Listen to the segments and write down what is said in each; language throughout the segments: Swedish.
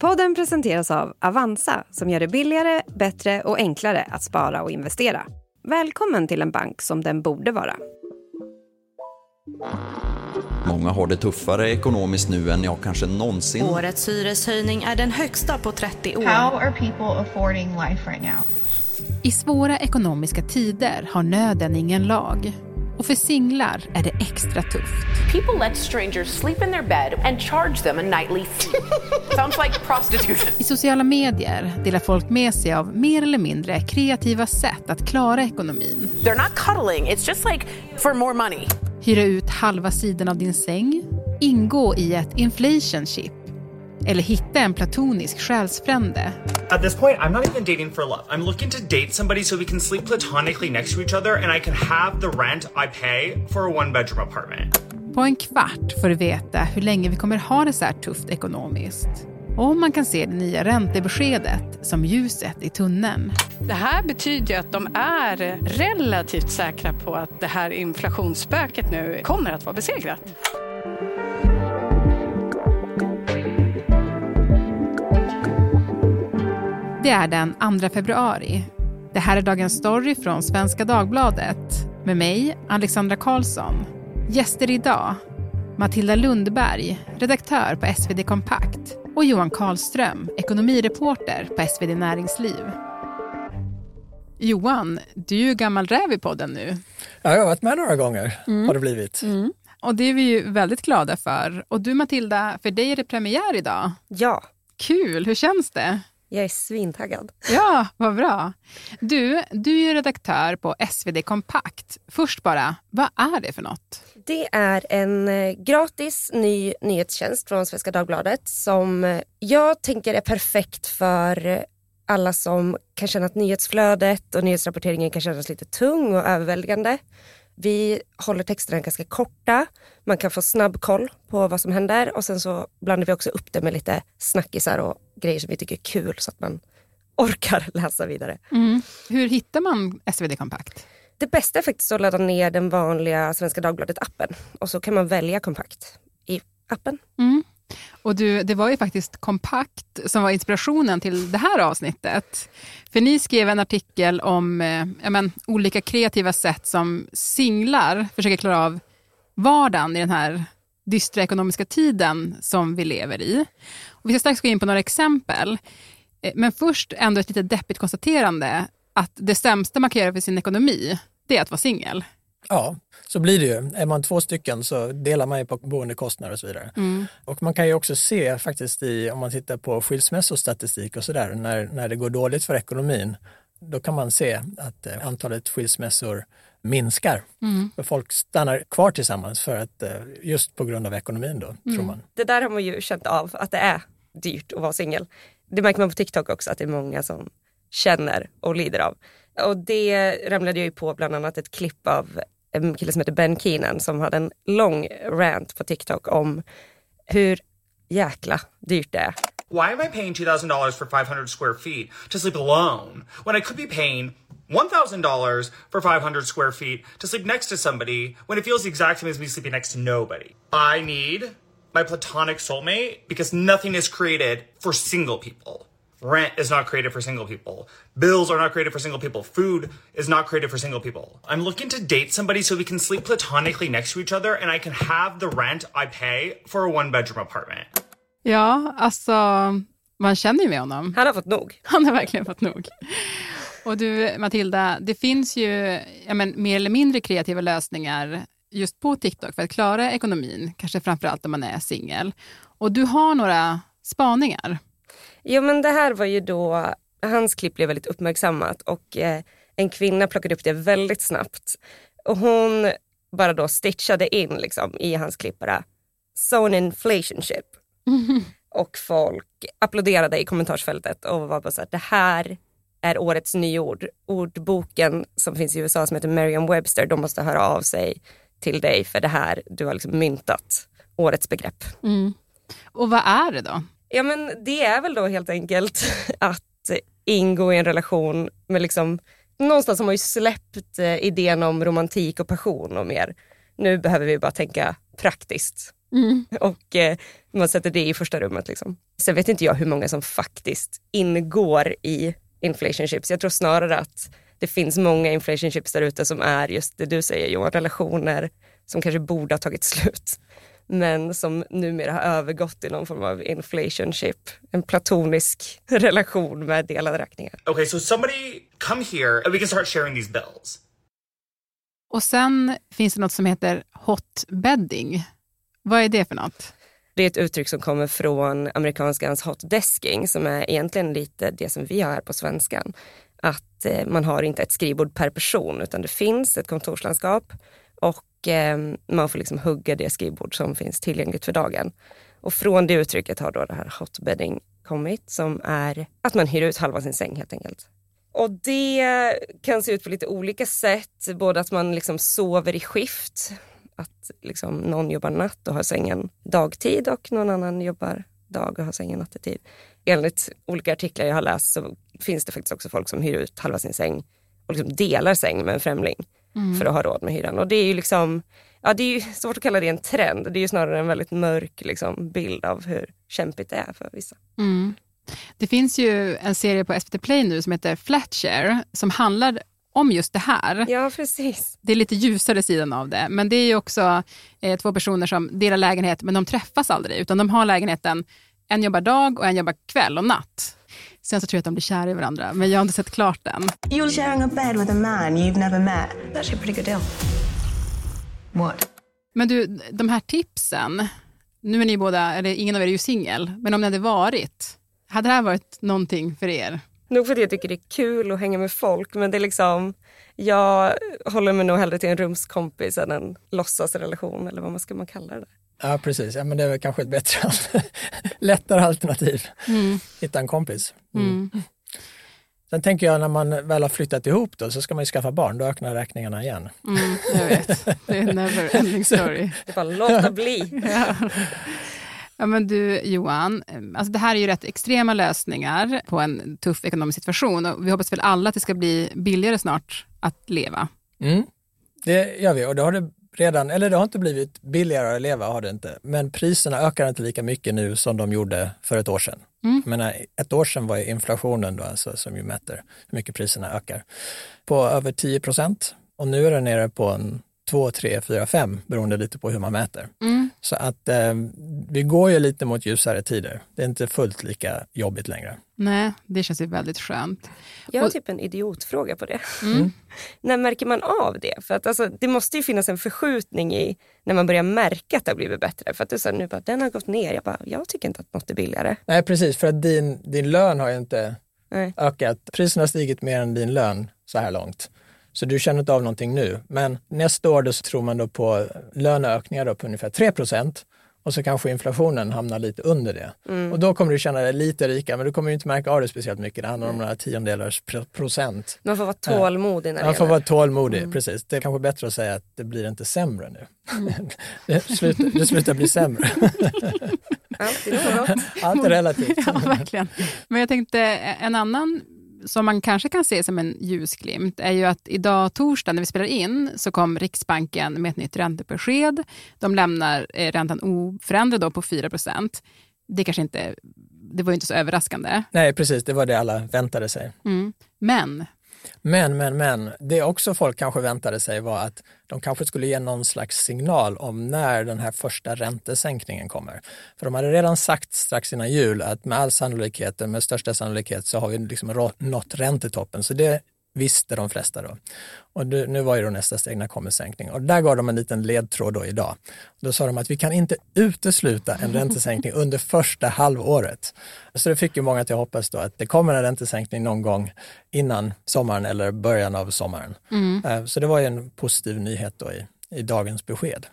Podden presenteras av Avanza som gör det billigare, bättre och enklare att spara och investera. Välkommen till en bank som den borde vara. Många har det tuffare ekonomiskt nu än jag kanske någonsin. Årets hyreshöjning är den högsta på 30 år. How are people affording life right now? I svåra ekonomiska tider har nöden ingen lag. Och för singlar är det extra tufft. People let strangers sleep in their bed and charge them a nightly fee. Sounds like prostitution. I sociala medier delar folk med sig av mer eller mindre kreativa sätt att klara ekonomin. They're not cuddling, it's just like for more money. Hyra ut halva sidan av din säng, ingå i ett inflationship eller hitta en platonisk själsfrände. At this point, I'm not even dating for love. I'm looking to date somebody so we can sleep platonically next to each other and I can have the rent I pay for a one bedroom apartment. På en kvart får du veta hur länge vi kommer ha det så här tufft ekonomiskt. Och om man kan se det nya räntebeskedet som ljuset i tunneln. Det här betyder att de är relativt säkra på att det här inflationsspöket nu kommer att vara besegrat. Det är den 2 februari. Det här är Dagens Story från Svenska Dagbladet med mig, Alexandra Karlsson. Gäster idag, Matilda Lundberg, redaktör på SvD Kompakt och Johan Karlström, ekonomireporter på SvD Näringsliv. Johan, du är ju gammal räv i podden nu. Ja, jag har varit med några gånger, mm. har det blivit. Mm. Och det är vi ju väldigt glada för. Och du Matilda, för dig är det premiär idag. Ja. Kul, hur känns det? Jag är svintaggad. Ja, vad bra. Du, du är redaktör på SvD Kompakt. Först bara, vad är det för något? Det är en eh, gratis ny nyhetstjänst från Svenska Dagbladet som eh, jag tänker är perfekt för alla som kan känna att nyhetsflödet och nyhetsrapporteringen kan kännas lite tung och överväldigande. Vi håller texterna ganska korta. Man kan få snabb koll på vad som händer och sen så blandar vi också upp det med lite snackisar och grejer som vi tycker är kul så att man orkar läsa vidare. Mm. Hur hittar man SvD Kompakt? Det bästa är faktiskt att ladda ner den vanliga Svenska Dagbladet-appen och så kan man välja kompakt i appen. Mm. Och du, det var ju faktiskt Kompakt som var inspirationen till det här avsnittet. För ni skrev en artikel om eh, men, olika kreativa sätt som singlar försöker klara av vardagen i den här dystra ekonomiska tiden som vi lever i. Och vi ska strax gå in på några exempel. Eh, men först ändå ett lite deppigt konstaterande att det sämsta man kan göra för sin ekonomi, det är att vara singel. Ja, så blir det ju. Är man två stycken så delar man ju på boendekostnader och så vidare. Mm. Och man kan ju också se faktiskt i, om man tittar på skilsmässostatistik och sådär, när, när det går dåligt för ekonomin, då kan man se att eh, antalet skilsmässor minskar. Mm. Folk stannar kvar tillsammans för att, eh, just på grund av ekonomin då, mm. tror man. Det där har man ju känt av, att det är dyrt att vara singel. Det märker man på TikTok också, att det är många som känner och lider av. Och det ramlade jag ju på bland annat ett klipp av en kille som heter Ben Keenan som hade en lång rant på TikTok om hur jäkla dyrt det är. Why am I paying $2,000 for 500 square feet to sleep alone when I could be paying $1,000 for 500 square feet to sleep next to somebody when it feels the exact same as me sleeping next to nobody? I need my platonic soulmate because nothing is created for single people. Rent is not created for single people. Bills are not created for single people. Food is not created for single people. I'm looking to date somebody so we can sleep platonically next to each other and I can have the rent I pay for a one bedroom apartment. Ja, alltså man känner ju med honom. Han har fått nog. Han har verkligen fått nog. Och du Matilda, det finns ju ja, men, mer eller mindre kreativa lösningar just på TikTok för att klara ekonomin, kanske framförallt om man är singel. Och du har några spaningar. Jo men det här var ju då, hans klipp blev väldigt uppmärksammat och eh, en kvinna plockade upp det väldigt snabbt. Och hon bara då stitchade in liksom i hans klipp bara, so an inflationship. Mm. Och folk applåderade i kommentarsfältet och var bara så här, det här är årets nyord. Ordboken som finns i USA som heter Merriam-Webster, de måste höra av sig till dig för det här, du har liksom myntat årets begrepp. Mm. Och vad är det då? Ja men det är väl då helt enkelt att ingå i en relation med liksom, någonstans har man ju släppt eh, idén om romantik och passion och mer. Nu behöver vi bara tänka praktiskt Mm. Och eh, man sätter det i första rummet. Liksom. Sen vet inte jag hur många som faktiskt ingår i inflationship. Jag tror snarare att det finns många inflationships där ute som är just det du säger Johan, relationer som kanske borde ha tagit slut men som numera har övergått i någon form av inflationship. En platonisk relation med delade räkningar. Okay, so somebody come here and we can start sharing these bills. Och sen finns det något som heter hotbedding. Vad är det för något? Det är ett uttryck som kommer från amerikanskans hot desking som är egentligen lite det som vi har här på svenskan. Att eh, man har inte ett skrivbord per person utan det finns ett kontorslandskap och eh, man får liksom hugga det skrivbord som finns tillgängligt för dagen. Och från det uttrycket har då det här hotbedding kommit som är att man hyr ut halva sin säng helt enkelt. Och det kan se ut på lite olika sätt. Både att man liksom sover i skift, att liksom någon jobbar natt och har sängen dagtid och någon annan jobbar dag och har sängen nattetid. Enligt olika artiklar jag har läst så finns det faktiskt också folk som hyr ut halva sin säng och liksom delar säng med en främling Mm. för att ha råd med hyran. Och det är ju liksom, ja det är svårt att kalla det en trend. Det är ju snarare en väldigt mörk liksom, bild av hur kämpigt det är för vissa. Mm. Det finns ju en serie på SVT Play nu som heter Flatshare som handlar om just det här. Ja, precis. Det är lite ljusare sidan av det, men det är ju också eh, två personer som delar lägenhet, men de träffas aldrig, utan de har lägenheten, en jobbar dag och en jobbar kväll och natt. Sen så tror jag att de blir kära i varandra, men jag har inte sett klart den. You're sharing a bed with a man you've never met. That's actually a pretty good deal. What? Men du, de här tipsen, nu är ni båda, eller ingen av er är ju singel, men om ni hade varit, hade det här varit någonting för er? Nog för att jag tycker det är kul att hänga med folk men det är liksom, jag håller mig nog hellre till en rumskompis än en låtsasrelation eller vad man ska man kalla det. Ja, precis. Ja, men det är väl kanske ett bättre, lättare alternativ. Mm. Hitta en kompis. Mm. Sen tänker jag när man väl har flyttat ihop då så ska man ju skaffa barn, då öknar räkningarna igen. Mm, jag vet, det är en never ending story. Det är bara låta bli. ja. Ja, men du Johan, alltså det här är ju rätt extrema lösningar på en tuff ekonomisk situation och vi hoppas väl alla att det ska bli billigare snart att leva. Mm. Det gör vi och det har det redan, eller det har inte blivit billigare att leva, har det inte. Men priserna ökar inte lika mycket nu som de gjorde för ett år sedan. Mm. Jag menar, ett år sedan var inflationen då, alltså, som ju mäter hur mycket priserna ökar, på över 10 procent. Och nu är den nere på en 2, 3, 4, 5 beroende lite på hur man mäter. Mm. Så att eh, vi går ju lite mot ljusare tider. Det är inte fullt lika jobbigt längre. Nej, det känns ju väldigt skönt. Jag har Och- typ en idiotfråga på det. Mm. när märker man av det? För att alltså, det måste ju finnas en förskjutning i när man börjar märka att det har blivit bättre. För att du sa nu bara, den har gått ner. Jag bara, jag tycker inte att något är billigare. Nej, precis, för att din, din lön har ju inte Nej. ökat. Priserna har stigit mer än din lön så här långt. Så du känner inte av någonting nu. Men nästa år då så tror man då på löneökningar då på ungefär 3% och så kanske inflationen hamnar lite under det. Mm. Och då kommer du känna dig lite rikare, men du kommer ju inte märka av det speciellt mycket. Det handlar om några tiondelars pr- procent. Man får vara tålmodig när det Man får vara tålmodig, precis. Det är kanske bättre att säga att det blir inte sämre nu. det, slutar, det slutar bli sämre. Allt är relativt. Ja, verkligen. Men jag tänkte en annan som man kanske kan se som en ljusglimt är ju att idag torsdag när vi spelar in så kom Riksbanken med ett nytt räntebesked. De lämnar eh, räntan oförändrad då på 4 Det kanske inte, det var ju inte så överraskande. Nej, precis. Det var det alla väntade sig. Mm. Men men, men, men, det också folk kanske väntade sig var att de kanske skulle ge någon slags signal om när den här första räntesänkningen kommer. För de hade redan sagt strax innan jul att med all sannolikhet, med största sannolikhet så har vi liksom nått räntetoppen. Så det visste de flesta då. Och nu var ju då nästa steg, när kommer sänkning? Och där gav de en liten ledtråd då idag. Då sa de att vi kan inte utesluta en räntesänkning under första halvåret. Så det fick ju många att hoppas då att det kommer en räntesänkning någon gång innan sommaren eller början av sommaren. Mm. Eh, Så det var ju en positiv nyhet då i, i dagens besked.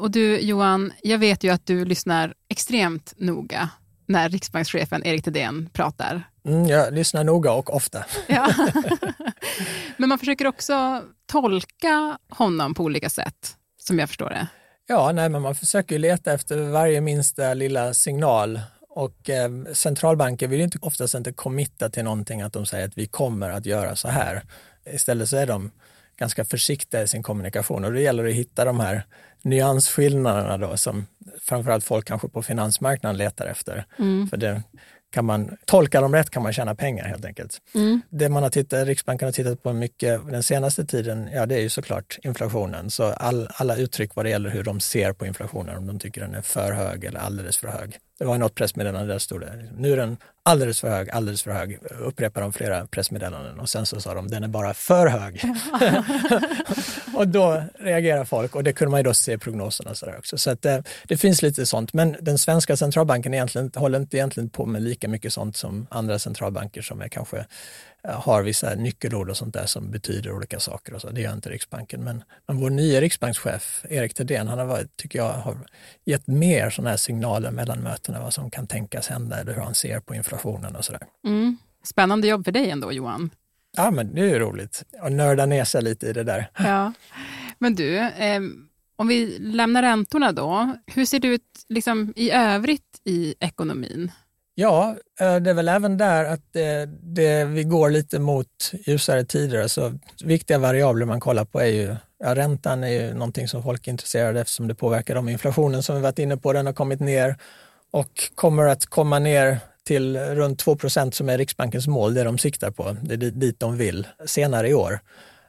Och du Johan, jag vet ju att du lyssnar extremt noga när riksbankschefen Erik Thedéen pratar. Mm, jag lyssnar noga och ofta. Ja. Men man försöker också tolka honom på olika sätt, som jag förstår det. Ja, nej, men man försöker leta efter varje minsta lilla signal och eh, centralbanker vill ju inte, oftast inte committa till någonting att de säger att vi kommer att göra så här. Istället så är de ganska försiktiga i sin kommunikation och det gäller att hitta de här nyansskillnaderna då som framförallt folk kanske på finansmarknaden letar efter. Mm. För det kan man tolka dem rätt kan man tjäna pengar helt enkelt. Mm. Det man har tittat, Riksbanken har tittat på mycket den senaste tiden, ja det är ju såklart inflationen. Så all, alla uttryck vad det gäller hur de ser på inflationen, om de tycker den är för hög eller alldeles för hög. Det var något pressmeddelande där stod det, nu är den alldeles för hög, alldeles för hög, upprepar de flera pressmeddelanden och sen så sa de, den är bara för hög. och då reagerar folk och det kunde man ju då se i prognoserna så där också. Så att det, det finns lite sånt, men den svenska centralbanken egentligen, håller inte egentligen på med lika mycket sånt som andra centralbanker som är kanske har vissa nyckelord och sånt där som betyder olika saker och så. Det gör inte Riksbanken. Men, men vår nya riksbankschef Erik Thedéen, han har varit, tycker jag, har gett mer sådana här signaler mellan mötena vad som kan tänkas hända eller hur han ser på inflationen och sådär. Mm. Spännande jobb för dig ändå Johan. Ja, men det är ju roligt att nörda ner sig lite i det där. Ja. Men du, eh, om vi lämnar räntorna då, hur ser det ut liksom, i övrigt i ekonomin? Ja, eh, det är väl även där att det, det, vi går lite mot ljusare tider. Så viktiga variabler man kollar på är ju, ja, räntan är ju någonting som folk är intresserade eftersom det påverkar dem. Inflationen som vi varit inne på, den har kommit ner och kommer att komma ner till runt 2% som är Riksbankens mål, det de siktar på. Det är dit de vill senare i år.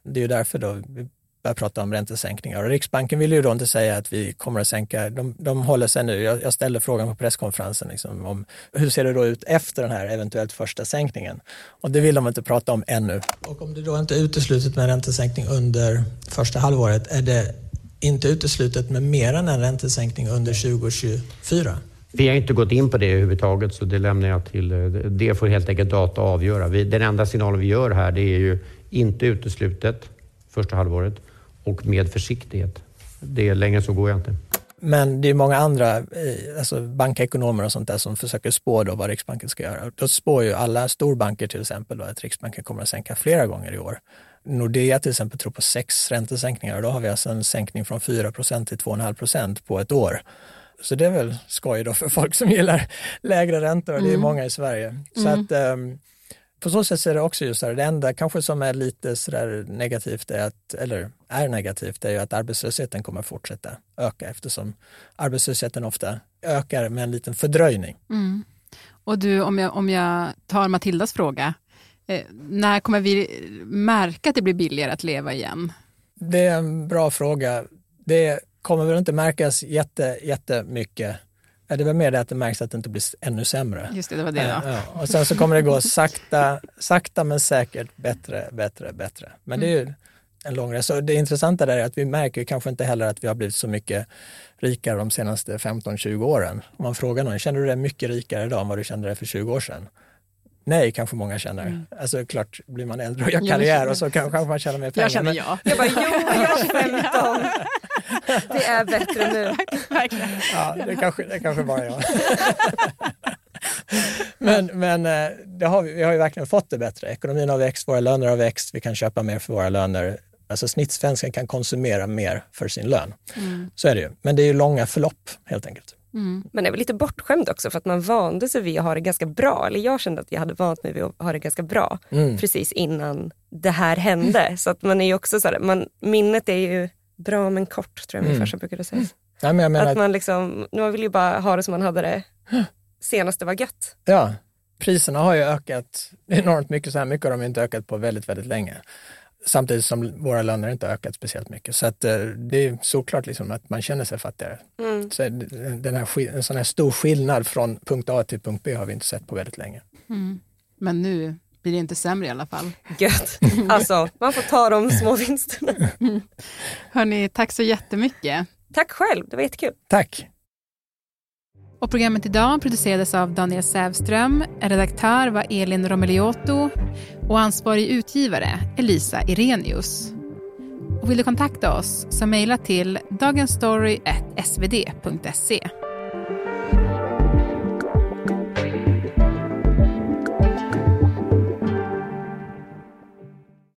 Det är ju därför då vi börjar prata om räntesänkningar. Och Riksbanken vill ju då inte säga att vi kommer att sänka, de, de håller sig nu, jag, jag ställde frågan på presskonferensen, liksom, om hur ser det då ut efter den här eventuellt första sänkningen? Och det vill de inte prata om ännu. Och om det då inte är uteslutet med en räntesänkning under första halvåret, är det inte uteslutet med mer än en räntesänkning under 2024? Vi har inte gått in på det överhuvudtaget så det lämnar jag till, eh, det får helt enkelt data avgöra. Vi, den enda signalen vi gör här det är ju inte uteslutet första halvåret och med försiktighet. Det är längre så går jag inte. Men det är många andra eh, alltså bankekonomer och sånt där som försöker spå då vad Riksbanken ska göra. Då spår ju alla storbanker till exempel då att Riksbanken kommer att sänka flera gånger i år. Nordea till exempel tror på sex räntesänkningar och då har vi alltså en sänkning från 4% till 2,5% på ett år. Så det är väl skoj då för folk som gillar lägre räntor och det är mm. många i Sverige. Så mm. att um, på så sätt är det också just så här, det enda kanske som är lite sådär negativt, är att, eller är negativt, är ju att arbetslösheten kommer fortsätta öka eftersom arbetslösheten ofta ökar med en liten fördröjning. Mm. Och du, om jag, om jag tar Matildas fråga, eh, när kommer vi märka att det blir billigare att leva igen? Det är en bra fråga. Det kommer väl inte märkas jätte, jättemycket det var mer det att det märks att det inte blir ännu sämre. Just det, det var det. Ja. Ja. Och sen så kommer det gå sakta, sakta men säkert bättre, bättre, bättre. Men det är ju en lång resa. Det intressanta där är att vi märker kanske inte heller att vi har blivit så mycket rikare de senaste 15-20 åren. Om man frågar någon, känner du dig mycket rikare idag än vad du kände dig för 20 år sedan? Nej, kanske många känner. Mm. Alltså klart, blir man äldre och gör karriär och så kanske man tjänar mer pengar. Jag känner ja. Jag bara, jo, jag är 15. Det är bättre nu. ja, det kanske, det kanske bara jag. men men eh, det har vi, vi har ju verkligen fått det bättre. Ekonomin har växt, våra löner har växt, vi kan köpa mer för våra löner. Alltså snittsvensken kan konsumera mer för sin lön. Mm. Så är det ju. Men det är ju långa förlopp helt enkelt. Mm. Man är väl lite bortskämd också för att man vande sig vid att ha det ganska bra. Eller jag kände att jag hade vant mig vid att ha det ganska bra mm. precis innan det här hände. Så att man är ju också så här, man, minnet är ju bra men kort tror jag min mm. farsa brukade säga. Ja, men jag menar... Att man liksom, man vill ju bara ha det som man hade det senast det var gött. Ja, priserna har ju ökat enormt mycket, så här mycket har de inte ökat på väldigt, väldigt länge. Samtidigt som våra löner inte ökat speciellt mycket. Så att, eh, det är såklart liksom att man känner sig fattigare. Mm. Så den här, en sån här stor skillnad från punkt A till punkt B har vi inte sett på väldigt länge. Mm. Men nu blir det inte sämre i alla fall. Gött. Alltså, man får ta de små vinsterna. Mm. Hörni, tack så jättemycket. Tack själv, det var jättekul. Tack. Och programmet idag producerades av Daniel Sävström, redaktör var Elin Romeliotto och ansvarig utgivare Elisa Irenius. Och vill du kontakta oss så mejla till dagensstory.svd.se.